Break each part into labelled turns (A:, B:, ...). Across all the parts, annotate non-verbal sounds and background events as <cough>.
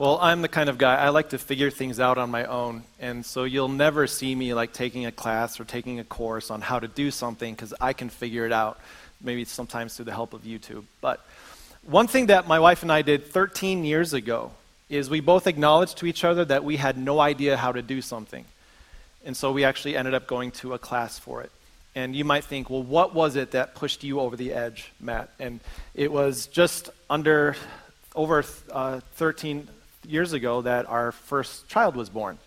A: Well, I'm the kind of guy, I like to figure things out on my own. And so you'll never see me like taking a class or taking a course on how to do something because I can figure it out, maybe sometimes through the help of YouTube. But one thing that my wife and I did 13 years ago is we both acknowledged to each other that we had no idea how to do something. And so we actually ended up going to a class for it. And you might think, well, what was it that pushed you over the edge, Matt? And it was just under over uh, 13 years ago that our first child was born.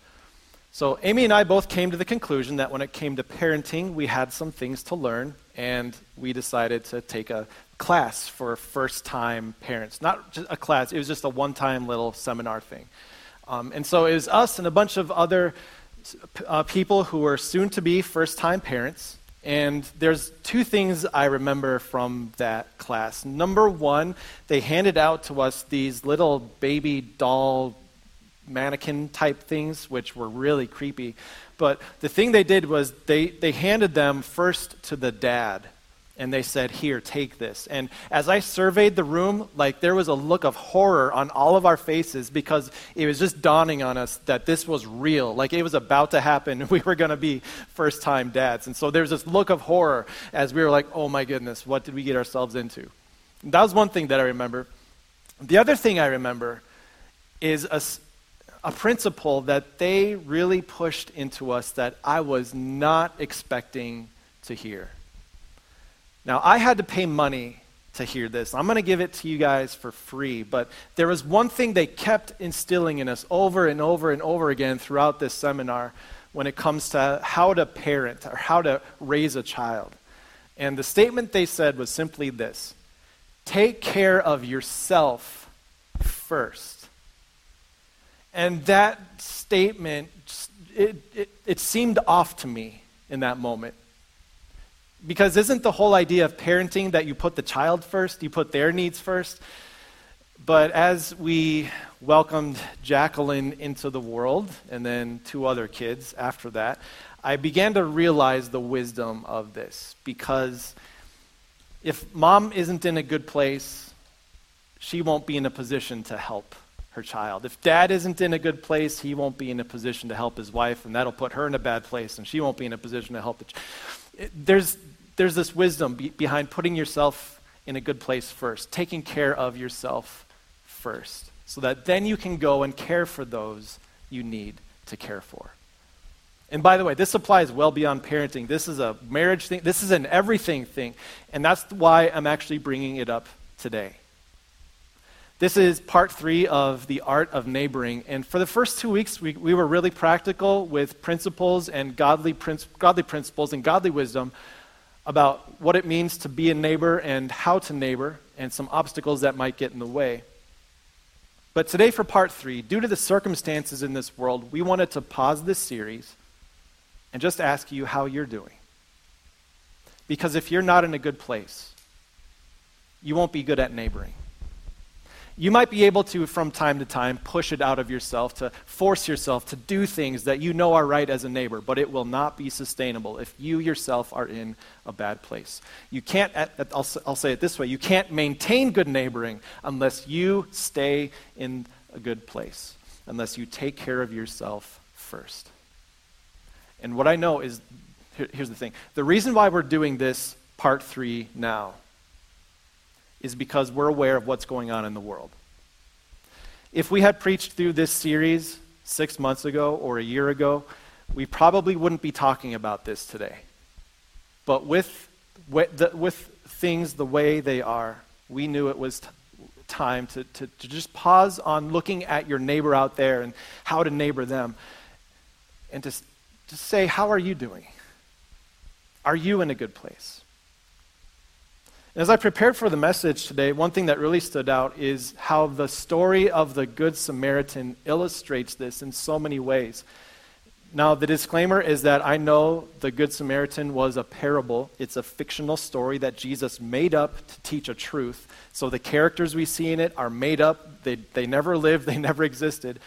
A: So, Amy and I both came to the conclusion that when it came to parenting, we had some things to learn, and we decided to take a class for first time parents. Not just a class, it was just a one time little seminar thing. Um, and so it was us and a bunch of other uh, people who were soon to be first time parents. And there's two things I remember from that class. Number one, they handed out to us these little baby doll mannequin type things, which were really creepy. But the thing they did was they, they handed them first to the dad and they said, Here, take this. And as I surveyed the room, like there was a look of horror on all of our faces because it was just dawning on us that this was real. Like it was about to happen. <laughs> We were going to be first time dads. And so there was this look of horror as we were like, Oh my goodness, what did we get ourselves into? That was one thing that I remember. The other thing I remember is a, a principle that they really pushed into us that I was not expecting to hear. Now, I had to pay money to hear this. I'm going to give it to you guys for free, but there was one thing they kept instilling in us over and over and over again throughout this seminar when it comes to how to parent or how to raise a child. And the statement they said was simply this take care of yourself first. And that statement, it, it, it seemed off to me in that moment. Because isn't the whole idea of parenting that you put the child first, you put their needs first? But as we welcomed Jacqueline into the world, and then two other kids after that, I began to realize the wisdom of this. Because if mom isn't in a good place, she won't be in a position to help her child. If dad isn't in a good place, he won't be in a position to help his wife, and that'll put her in a bad place, and she won't be in a position to help the child. There's, there's this wisdom be- behind putting yourself in a good place first, taking care of yourself first, so that then you can go and care for those you need to care for. And by the way, this applies well beyond parenting. This is a marriage thing, this is an everything thing. And that's why I'm actually bringing it up today. This is part three of the art of neighboring. And for the first two weeks, we, we were really practical with principles and godly, godly principles and godly wisdom about what it means to be a neighbor and how to neighbor and some obstacles that might get in the way. But today, for part three, due to the circumstances in this world, we wanted to pause this series and just ask you how you're doing. Because if you're not in a good place, you won't be good at neighboring. You might be able to, from time to time, push it out of yourself, to force yourself to do things that you know are right as a neighbor, but it will not be sustainable if you yourself are in a bad place. You can't, I'll, I'll say it this way, you can't maintain good neighboring unless you stay in a good place, unless you take care of yourself first. And what I know is here's the thing the reason why we're doing this part three now is because we're aware of what's going on in the world. If we had preached through this series six months ago or a year ago, we probably wouldn't be talking about this today. But with, with, the, with things the way they are, we knew it was t- time to, to, to just pause on looking at your neighbor out there and how to neighbor them and to, to say, How are you doing? Are you in a good place? As I prepared for the message today, one thing that really stood out is how the story of the Good Samaritan illustrates this in so many ways. Now, the disclaimer is that I know the Good Samaritan was a parable. It's a fictional story that Jesus made up to teach a truth. So the characters we see in it are made up. They, they never lived, <laughs> they never existed.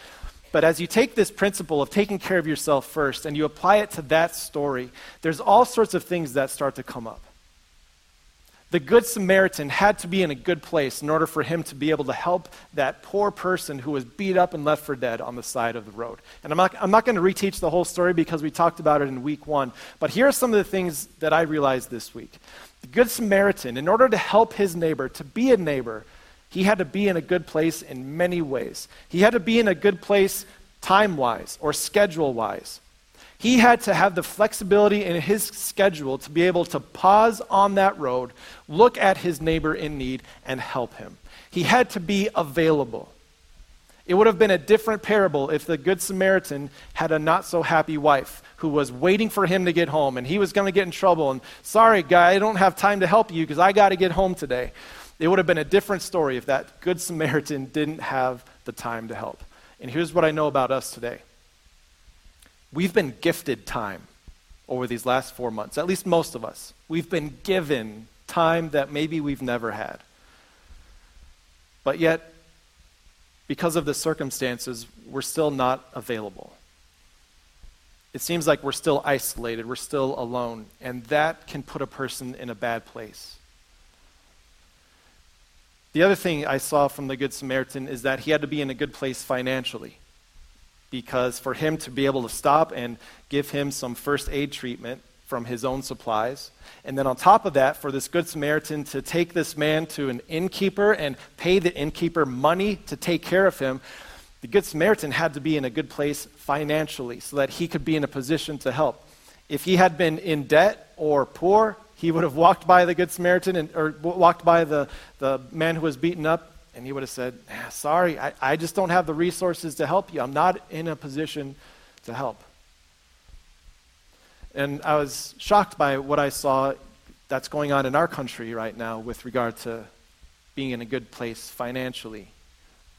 A: But as you take this principle of taking care of yourself first and you apply it to that story, there's all sorts of things that start to come up. The Good Samaritan had to be in a good place in order for him to be able to help that poor person who was beat up and left for dead on the side of the road. And I'm not, I'm not going to reteach the whole story because we talked about it in week one, but here are some of the things that I realized this week. The Good Samaritan, in order to help his neighbor, to be a neighbor, he had to be in a good place in many ways. He had to be in a good place time wise or schedule wise. He had to have the flexibility in his schedule to be able to pause on that road, look at his neighbor in need, and help him. He had to be available. It would have been a different parable if the Good Samaritan had a not so happy wife who was waiting for him to get home and he was going to get in trouble. And sorry, guy, I don't have time to help you because I got to get home today. It would have been a different story if that Good Samaritan didn't have the time to help. And here's what I know about us today We've been gifted time over these last four months, at least most of us. We've been given time that maybe we've never had. But yet, because of the circumstances, we're still not available. It seems like we're still isolated, we're still alone, and that can put a person in a bad place. The other thing I saw from the Good Samaritan is that he had to be in a good place financially because for him to be able to stop and give him some first aid treatment from his own supplies. And then on top of that, for this Good Samaritan to take this man to an innkeeper and pay the innkeeper money to take care of him, the Good Samaritan had to be in a good place financially so that he could be in a position to help. If he had been in debt or poor, he would have walked by the Good Samaritan and, or walked by the, the man who was beaten up and he would have said, ah, Sorry, I, I just don't have the resources to help you. I'm not in a position to help. And I was shocked by what I saw that's going on in our country right now with regard to being in a good place financially.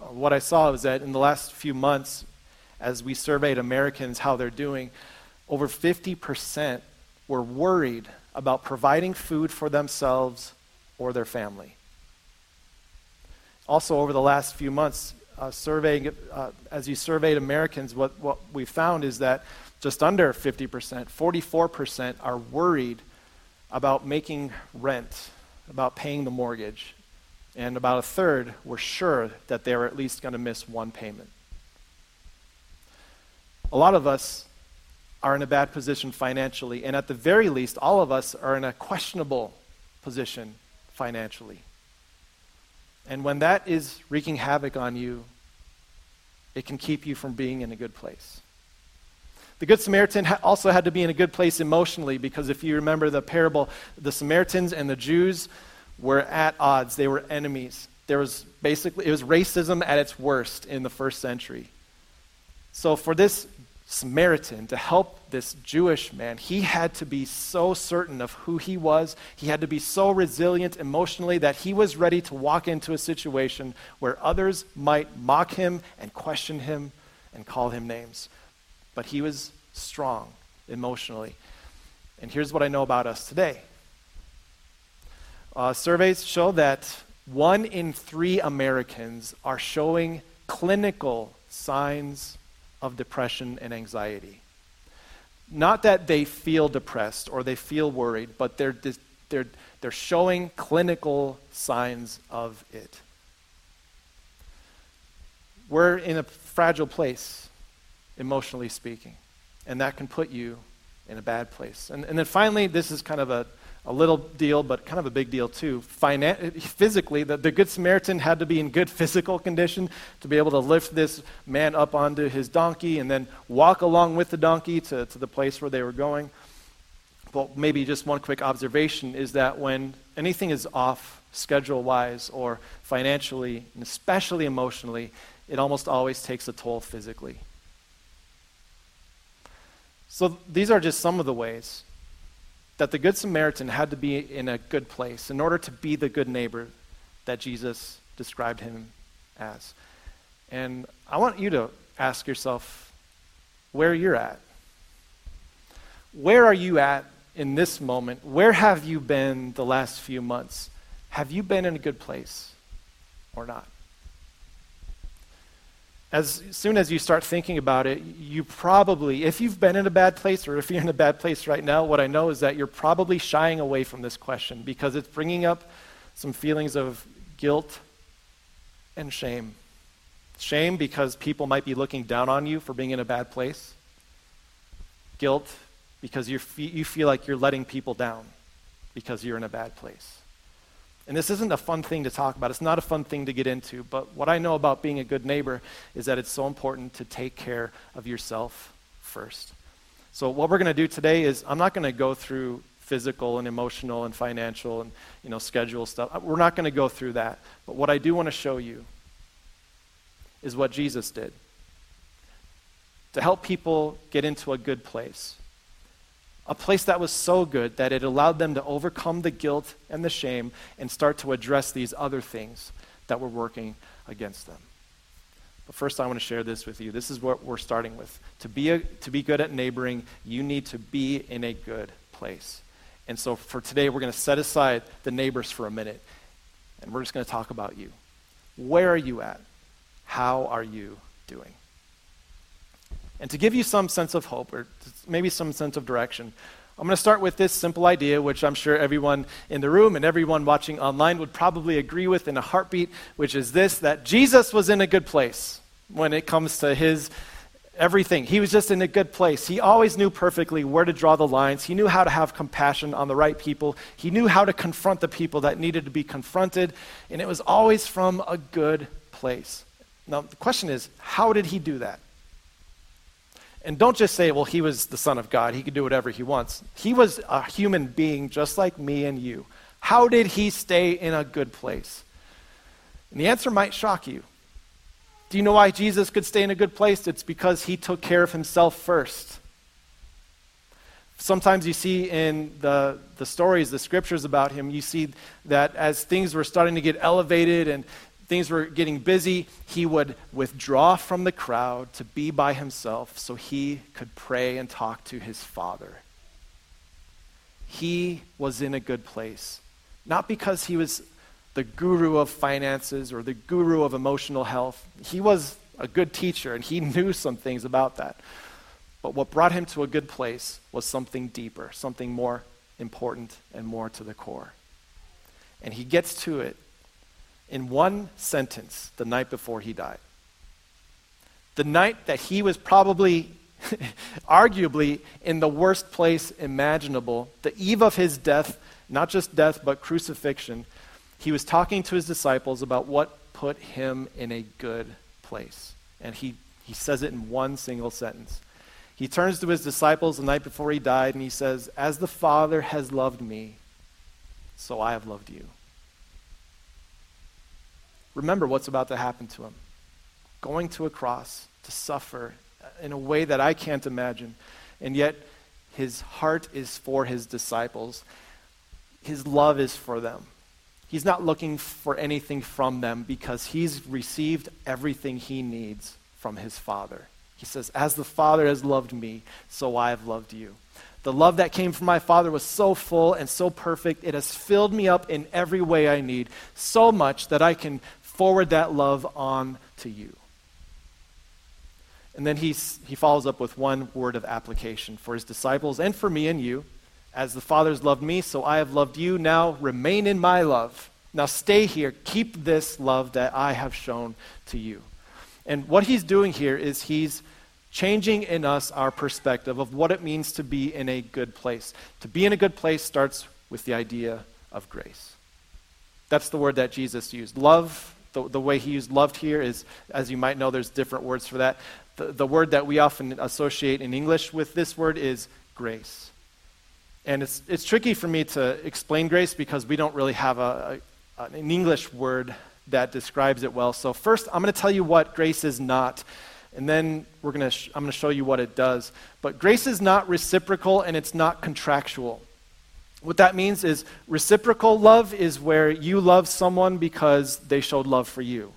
A: Uh, what I saw was that in the last few months, as we surveyed Americans how they're doing, over 50% were worried about providing food for themselves or their family. Also, over the last few months, uh, surveying, uh, as you surveyed Americans, what, what we found is that just under 50%, 44% are worried about making rent, about paying the mortgage. And about a third were sure that they were at least going to miss one payment. A lot of us are in a bad position financially, and at the very least, all of us are in a questionable position financially. And when that is wreaking havoc on you, it can keep you from being in a good place. The Good Samaritan also had to be in a good place emotionally because if you remember the parable, the Samaritans and the Jews were at odds. They were enemies. There was basically, it was racism at its worst in the first century. So for this Samaritan to help this Jewish man, he had to be so certain of who he was. He had to be so resilient emotionally that he was ready to walk into a situation where others might mock him and question him and call him names. But he was strong emotionally. And here's what I know about us today uh, surveys show that one in three Americans are showing clinical signs of depression and anxiety. Not that they feel depressed or they feel worried, but they're, they're, they're showing clinical signs of it. We're in a fragile place, emotionally speaking, and that can put you in a bad place. And, and then finally, this is kind of a a little deal, but kind of a big deal too. Finan- physically, the, the Good Samaritan had to be in good physical condition to be able to lift this man up onto his donkey and then walk along with the donkey to, to the place where they were going. But maybe just one quick observation is that when anything is off schedule wise or financially, and especially emotionally, it almost always takes a toll physically. So these are just some of the ways that the Good Samaritan had to be in a good place in order to be the good neighbor that Jesus described him as. And I want you to ask yourself where you're at. Where are you at in this moment? Where have you been the last few months? Have you been in a good place or not? As soon as you start thinking about it, you probably, if you've been in a bad place or if you're in a bad place right now, what I know is that you're probably shying away from this question because it's bringing up some feelings of guilt and shame. Shame because people might be looking down on you for being in a bad place. Guilt because you you feel like you're letting people down because you're in a bad place. And this isn't a fun thing to talk about. It's not a fun thing to get into. But what I know about being a good neighbor is that it's so important to take care of yourself first. So what we're going to do today is I'm not going to go through physical and emotional and financial and you know schedule stuff. Uh, we're not going to go through that. But what I do want to show you is what Jesus did to help people get into a good place a place that was so good that it allowed them to overcome the guilt and the shame and start to address these other things that were working against them. But first, I want to share this with you. This is what we're starting with. To be, a, to be good at neighboring, you need to be in a good place. And so for today, we're going to set aside the neighbors for a minute, and we're just going to talk about you. Where are you at? How are you doing? And to give you some sense of hope, or maybe some sense of direction, I'm going to start with this simple idea, which I'm sure everyone in the room and everyone watching online would probably agree with in a heartbeat, which is this that Jesus was in a good place when it comes to his everything. He was just in a good place. He always knew perfectly where to draw the lines. He knew how to have compassion on the right people. He knew how to confront the people that needed to be confronted, and it was always from a good place. Now, the question is, how did he do that? And don't just say, well, he was the Son of God. He could do whatever he wants. He was a human being just like me and you. How did he stay in a good place? And the answer might shock you. Do you know why Jesus could stay in a good place? It's because he took care of himself first. Sometimes you see in the, the stories, the scriptures about him, you see that as things were starting to get elevated and things were getting busy, he would withdraw from the crowd to be by himself so he could pray and talk to his father. He was in a good place, not because he was the guru of finances or the guru of emotional health. He was a good teacher and he knew some things about that. But what brought him to a good place was something deeper, something more important and more to the core. And he gets to it in one sentence the night before he died. The night that he was probably, <laughs> arguably, in the worst place imaginable, the eve of his death, not just death, but crucifixion, he was talking to his disciples about what put him in a good place. And he, he says it in one single sentence. He turns to his disciples the night before he died and he says, As the Father has loved me, so I have loved you remember what's about to happen to him. Going to a cross to suffer in a way that I can't imagine. And yet, his heart is for his disciples, his love is for them. He's not looking for anything from them because he's received everything he needs from his Father. He says, As the Father has loved me, so I have loved you. The love that came from my Father was so full and so perfect. It has filled me up in every way I need, so much that I can forward that love on to you. And then he's, he follows up with one word of application for his disciples and for me and you. As the Father's loved me, so I have loved you. Now remain in my love. Now stay here. Keep this love that I have shown to you. And what he's doing here is he's changing in us our perspective of what it means to be in a good place. To be in a good place starts with the idea of grace. That's the word that Jesus used. Love the, the way he used loved here is, as you might know, there's different words for that. The, the word that we often associate in English with this word is grace. And it's, it's tricky for me to explain grace because we don't really have a, a an English word that describes it well. So, first, I'm going to tell you what grace is not, and then we're gonna sh- I'm going to show you what it does. But grace is not reciprocal and it's not contractual. What that means is reciprocal love is where you love someone because they showed love for you.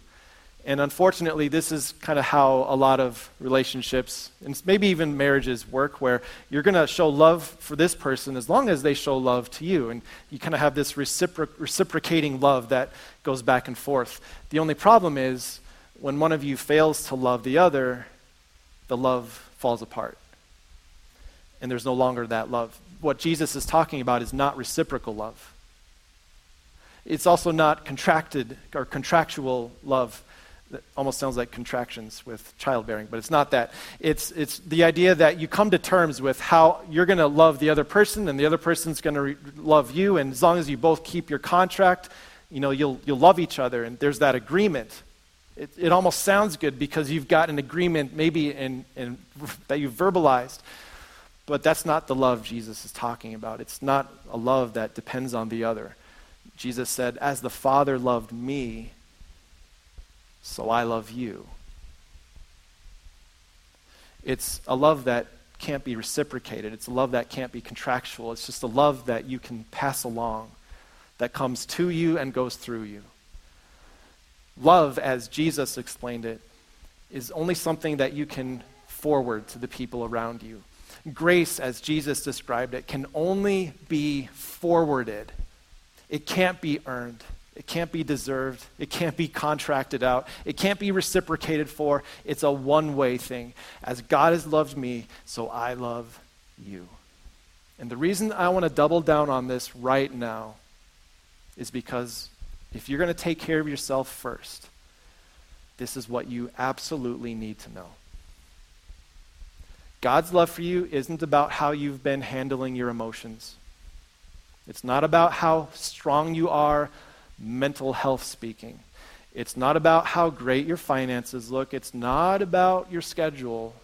A: And unfortunately, this is kind of how a lot of relationships, and maybe even marriages, work, where you're going to show love for this person as long as they show love to you. And you kind of have this recipro- reciprocating love that goes back and forth. The only problem is when one of you fails to love the other, the love falls apart. And there's no longer that love. What Jesus is talking about is not reciprocal love. It's also not contracted or contractual love. That almost sounds like contractions with childbearing, but it's not that. It's, it's the idea that you come to terms with how you're going to love the other person and the other person's going to re- love you. And as long as you both keep your contract, you know, you'll, you'll love each other. And there's that agreement. It, it almost sounds good because you've got an agreement maybe in, in, <laughs> that you've verbalized. But that's not the love Jesus is talking about. It's not a love that depends on the other. Jesus said, As the Father loved me, so I love you. It's a love that can't be reciprocated. It's a love that can't be contractual. It's just a love that you can pass along, that comes to you and goes through you. Love, as Jesus explained it, is only something that you can forward to the people around you. Grace, as Jesus described it, can only be forwarded, it can't be earned. It can't be deserved. It can't be contracted out. It can't be reciprocated for. It's a one way thing. As God has loved me, so I love you. And the reason I want to double down on this right now is because if you're going to take care of yourself first, this is what you absolutely need to know. God's love for you isn't about how you've been handling your emotions. It's not about how strong you are, mental health speaking. It's not about how great your finances look. It's not about your schedule.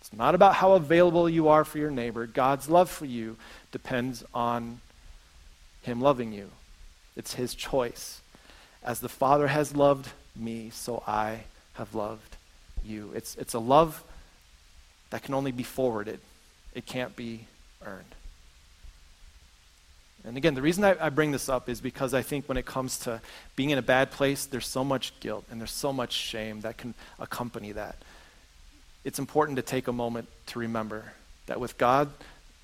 A: It's not about how available you are for your neighbor. God's love for you depends on Him loving you. It's His choice. As the Father has loved me, so I have loved you. It's, it's a love that can only be forwarded, it can't be earned. And again, the reason I, I, bring this up is because I think when it comes to being in a bad place, there's so much guilt and there's so much shame that can accompany that. It's important to take a moment to remember that with God,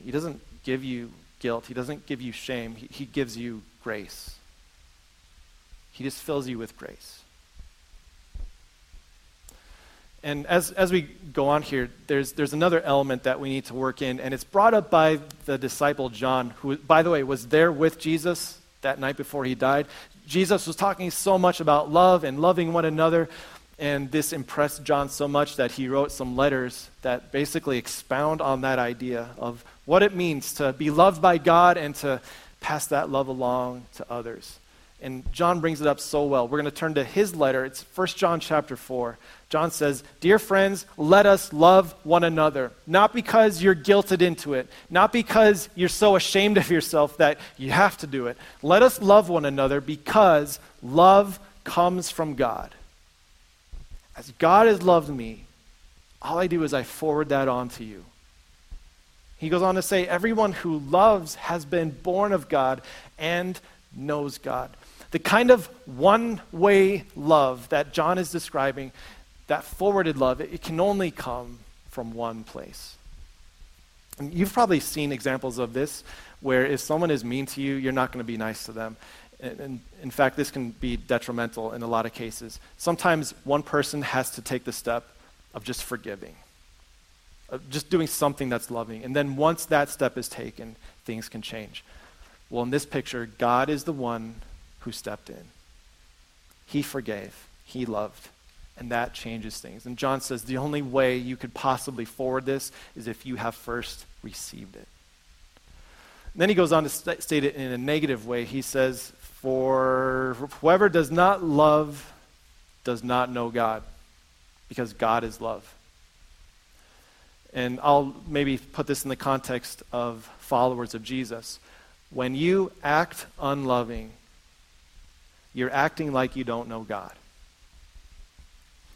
A: He doesn't give you guilt, He doesn't give you shame, He, he gives you grace. He just fills you with grace. And as, as we go on here, there's, there's another element that we need to work in, and it's brought up by the disciple John, who, by the way, was there with Jesus that night before he died. Jesus was talking so much about love and loving one another, and this impressed John so much that he wrote some letters that basically expound on that idea of what it means to be loved by God and to pass that love along to others. And John brings it up so well. We're going to turn to his letter. It's 1 John chapter 4. John says, Dear friends, let us love one another. Not because you're guilted into it, not because you're so ashamed of yourself that you have to do it. Let us love one another because love comes from God. As God has loved me, all I do is I forward that on to you. He goes on to say, Everyone who loves has been born of God and knows God. The kind of one way love that John is describing that forwarded love, it, can only come from one place. And you've probably seen examples of this where if someone is mean to you, you're not going to be nice to them. And, and, in fact, this can be detrimental in a lot of cases. Sometimes one person has to take the step of just forgiving, of just doing something that's loving. And then once that step is taken, things can change. Well, in this picture, God is the one who stepped in. He forgave, He loved, and that changes things. And John says the only way you could possibly forward this is if you have first received it. And then he goes on to st- state it in a negative way. He says, For whoever does not love does not know God, because God is love. And I'll maybe put this in the context of followers of Jesus. When you act unloving, you're acting like you don't know God.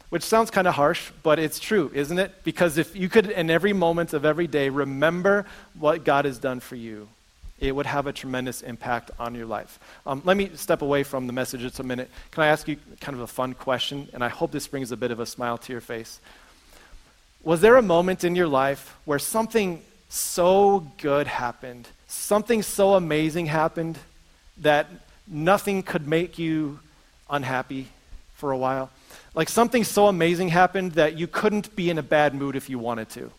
A: Which sounds kind of harsh, but it's true, isn't it? Because if you could, in every moment of every day, remember what God has done for you, it would have a tremendous impact on your life. Um, let me step away from the message just a minute. Can I ask you kind of a fun question? And I hope this brings a bit of a smile to your face. Was there a moment in your life where something so good happened, something so amazing happened that nothing could make you unhappy for a while? Like something so amazing happened that you couldn't be in a bad mood if you wanted to.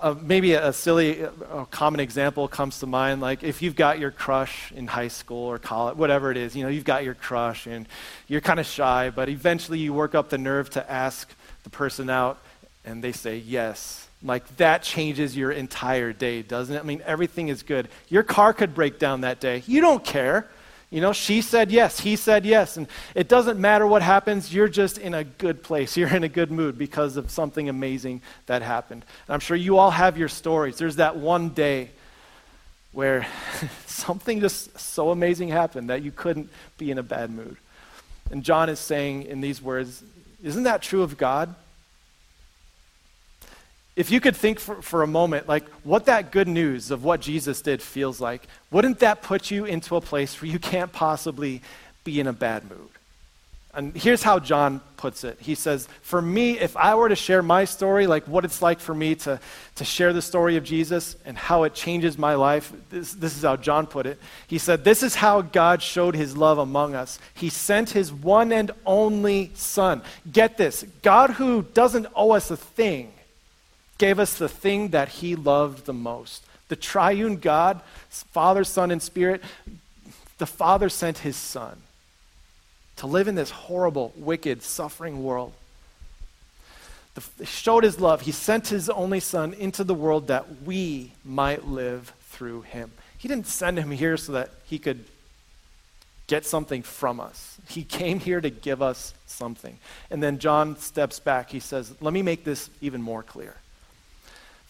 A: Uh, maybe a, silly, a common example comes to mind. Like if you've got your crush in high school or college, whatever it is, you know, you've got your crush and you're kind of shy, but eventually you work up the nerve to ask the person out, and they say yes. Like that changes your entire day, doesn't it? I mean, everything is good. Your car could break down that day. You don't care. You know, she said yes, he said yes, and it doesn't matter what happens, you're just in a good place. <laughs> You're in a good mood because of something amazing that happened. And I'm sure you all have your stories. There's that one day where <laughs> something just so amazing happened that you couldn't be in a bad mood. And John is saying in these words, Isn't that true of God? If you could think for, for a moment, like what that good news of what Jesus did feels like, wouldn't that put you into a place where you can't possibly be in a bad mood? And here's how John puts it. He says, For me, if I were to share my story, like what it's like for me to, to share the story of Jesus and how it changes my life, this, this is how John put it. He said, This is how God showed his love among us. He sent his one and only Son. Get this God who doesn't owe us a thing gave us the thing that he loved the most. The triune God, Father, Son, and Spirit, the Father sent his Son to live in this horrible, wicked, suffering world. The, he showed his love. He sent his only Son into the world that we might live through him. He didn't send him here so that he could get something from us. He came here to give us something. And then John steps back. He says, Let me make this even more clear.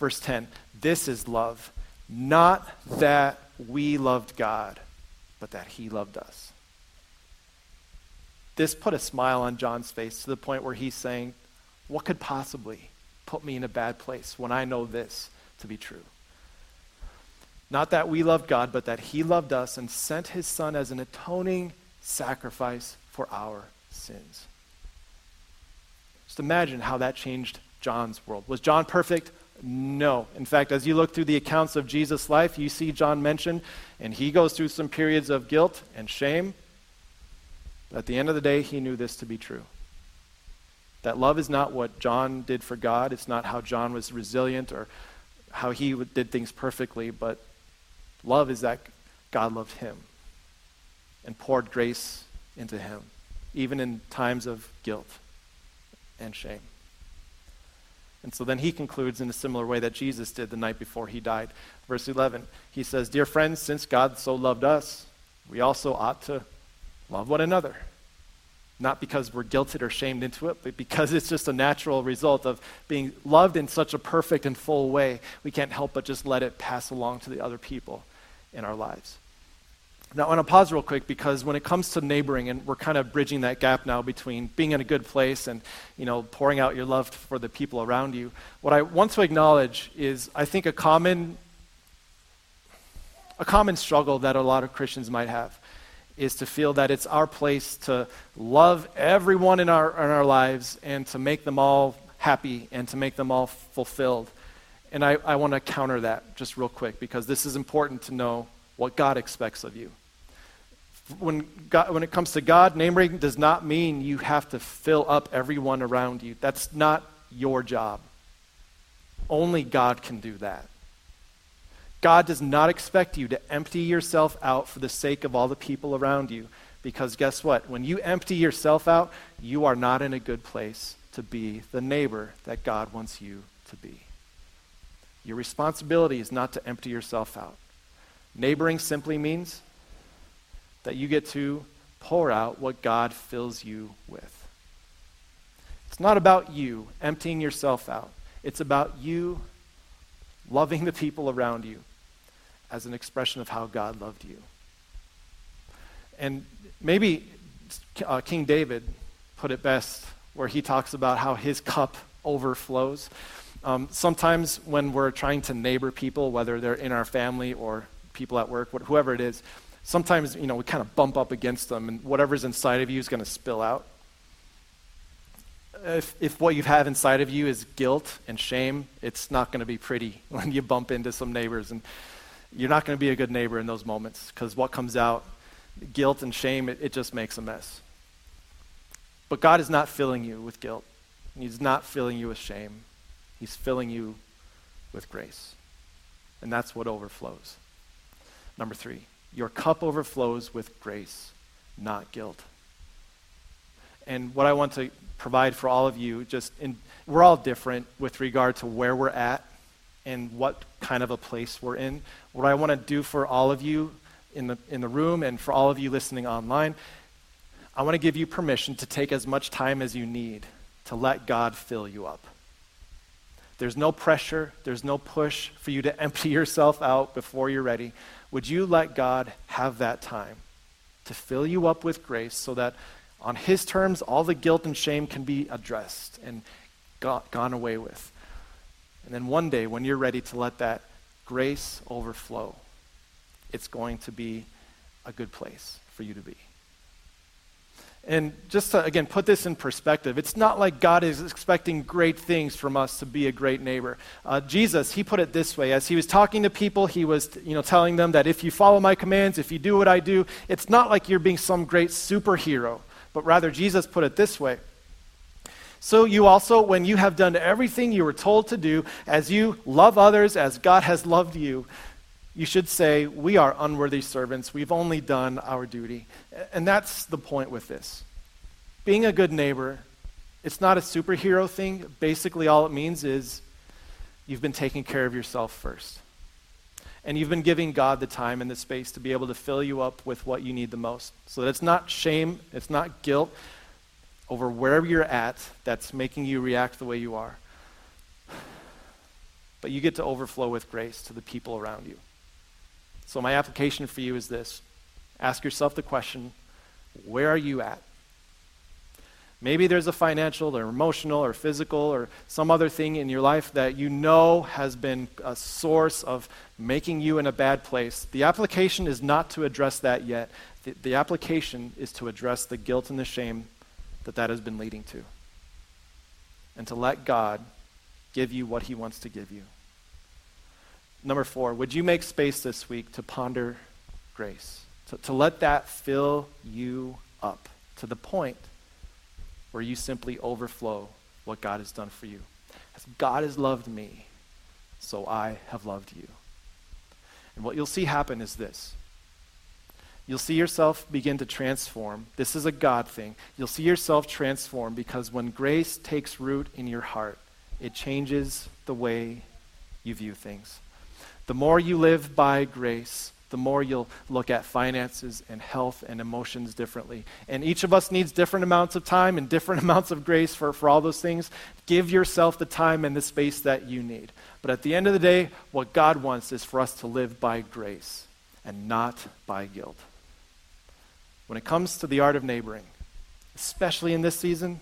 A: Verse 10 This is love, not that we loved God, but that he loved us. This put a smile on John's face to the point where he's saying, What could possibly put me in a bad place when I know this to be true? Not that we loved God, but that he loved us and sent his son as an atoning sacrifice for our sins. Just imagine how that changed John's world. Was John perfect? No. In fact, as you look through the accounts of Jesus' life, you see John mentioned, and he goes through some periods of guilt and shame. But at the end of the day, he knew this to be true. That love is not what John did for God, it's not how John was resilient or how he did things perfectly, but love is that God loved him and poured grace into him, even in times of guilt and shame. And so then he concludes in a similar way that Jesus did the night before he died. Verse 11, he says, Dear friends, since God so loved us, we also ought to love one another. Not because we're guilted or shamed into it, but because it's just a natural result of being loved in such a perfect and full way. We can't help but just let it pass along to the other people in our lives. Now, I want to pause real quick because when it comes to neighboring, and we're kind of bridging that gap now between being in a good place and, you know, pouring out your love for the people around you, what I want to acknowledge is, I think, a common, a common struggle that a lot of Christians might have is to feel that it's our place to love everyone in our, in our lives and to make them all happy and to make them all fulfilled. And I, I want to counter that just real quick because this is important to know what God expects of you when, God, when it comes to God, name ranking does not mean you have to fill up everyone around you. That's not your job. Only God can do that. God does not expect you to empty yourself out for the sake of all the people around you. Because guess what? When you empty yourself out, you are not in a good place to be the neighbor that God wants you to be. Your responsibility is not to empty yourself out. Neighboring simply means that you get to pour out what God fills you with. It's not about you emptying yourself out, it's about you loving the people around you as an expression of how God loved you. And maybe uh, King David put it best where he talks about how his cup overflows. Um, sometimes when we're trying to neighbor people, whether they're in our family or people at work, whoever it is, sometimes, you know, we kind of bump up against them and whatever's inside of you is going to spill out. If, if what you have inside of you is guilt and shame, it's not going to be pretty <laughs> when you bump into some neighbors. And you're not going to be a good neighbor in those moments because what comes out, guilt and shame, it, it just makes a mess. But God is not filling you with guilt. He's not filling you with shame. He's filling you with grace. And that's what overflows. Number three, your cup overflows with grace, not guilt. And what I want to provide for all of you, just in, we're all different with regard to where we're at and what kind of a place we're in. What I want to do for all of you in the, in the room and for all of you listening online, I want to give you permission to take as much time as you need to let God fill you up. There's no pressure, there's no push for you to <laughs> empty yourself out before you're ready. Would you let God have that time to fill you up with grace so that on His terms, all the guilt and shame can be addressed and got, gone away with? And then one day, when you're ready to let that grace overflow, it's going to be a good place for you to be. And just to, again, put this in perspective, it's not like God is expecting great things from us to be a great neighbor. Uh, Jesus, he put it this way. As he was talking to people, he was you know, telling them that if you follow my commands, if you do what I do, it's not like you're being some great superhero, but rather, Jesus put it this way. So you also, when you have done everything you were told to do, as you love others as God has loved you, you should say, We are unworthy servants. We've only done our duty. And that's the point with this. Being a good neighbor, it's not a superhero thing. Basically, all it means is you've been taking care of yourself first. And you've been giving God the time and the space to be able to fill you up with what you need the most. So that it's not shame, it's not guilt over wherever you're at that's making you react the way you are. But you get to overflow with grace to the people around you. So, my application for you is this ask yourself the question where are you at? Maybe there's a financial or emotional or physical or some other thing in your life that you know has been a source of making you in a bad place. The application is not to address that yet. The, the application is to address the guilt and the shame that that has been leading to. And to let God give you what He wants to give you. Number four, would you make space this week to ponder grace? To, to let that fill you up to the point where you simply overflow what God has done for you. As God has loved me, so I have loved you. And what you'll see happen is this. You'll see yourself begin to transform. This is a God thing. You'll see yourself transform because when grace takes root in your heart, it changes the way you view things. The more you live by grace, the more you'll look at finances and health and emotions differently. And each of us needs different amounts of time and different <laughs> amounts of grace for, for all those things. Give yourself the time and the space that you need. But at the end of the day, what God wants is for us to live by grace and not by guilt. When it comes to the art of neighboring, especially in this season,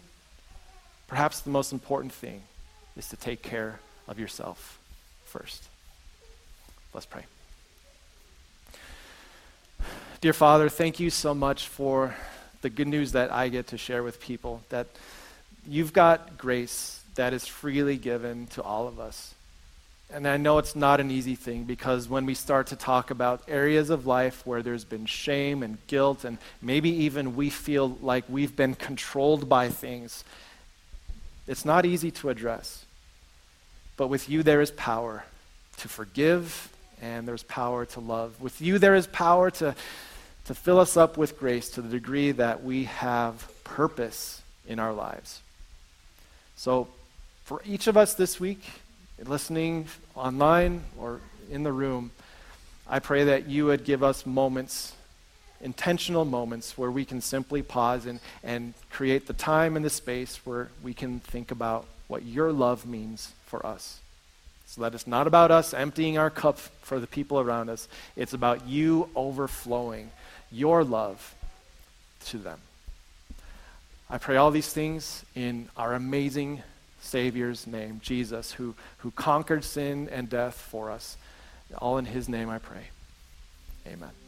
A: perhaps the most important thing is to take care of yourself first. Let's pray. Dear Father, thank you so much for the good news that I get to share with people that you've got grace that is freely given to all of us. And I know it's not an easy thing because when we start to talk about areas of life where there's been shame and guilt, and maybe even we feel like we've been controlled by things, it's not easy to address. But with you, there is power to forgive and there's power to love. With you, there is power to, to fill us up with grace to the degree that we have purpose in our lives. So, for each of us this week, listening online or in the room, I pray that you would give us moments, intentional moments, where we can simply pause and, and create the time and the space where we can think about what your love means for us. So that it's not about us emptying our cup for the people around us. It's about you overflowing your love to them. I pray all these things in our amazing Savior's name, Jesus, who, who conquered sin and death for us. All in his name I pray. Amen.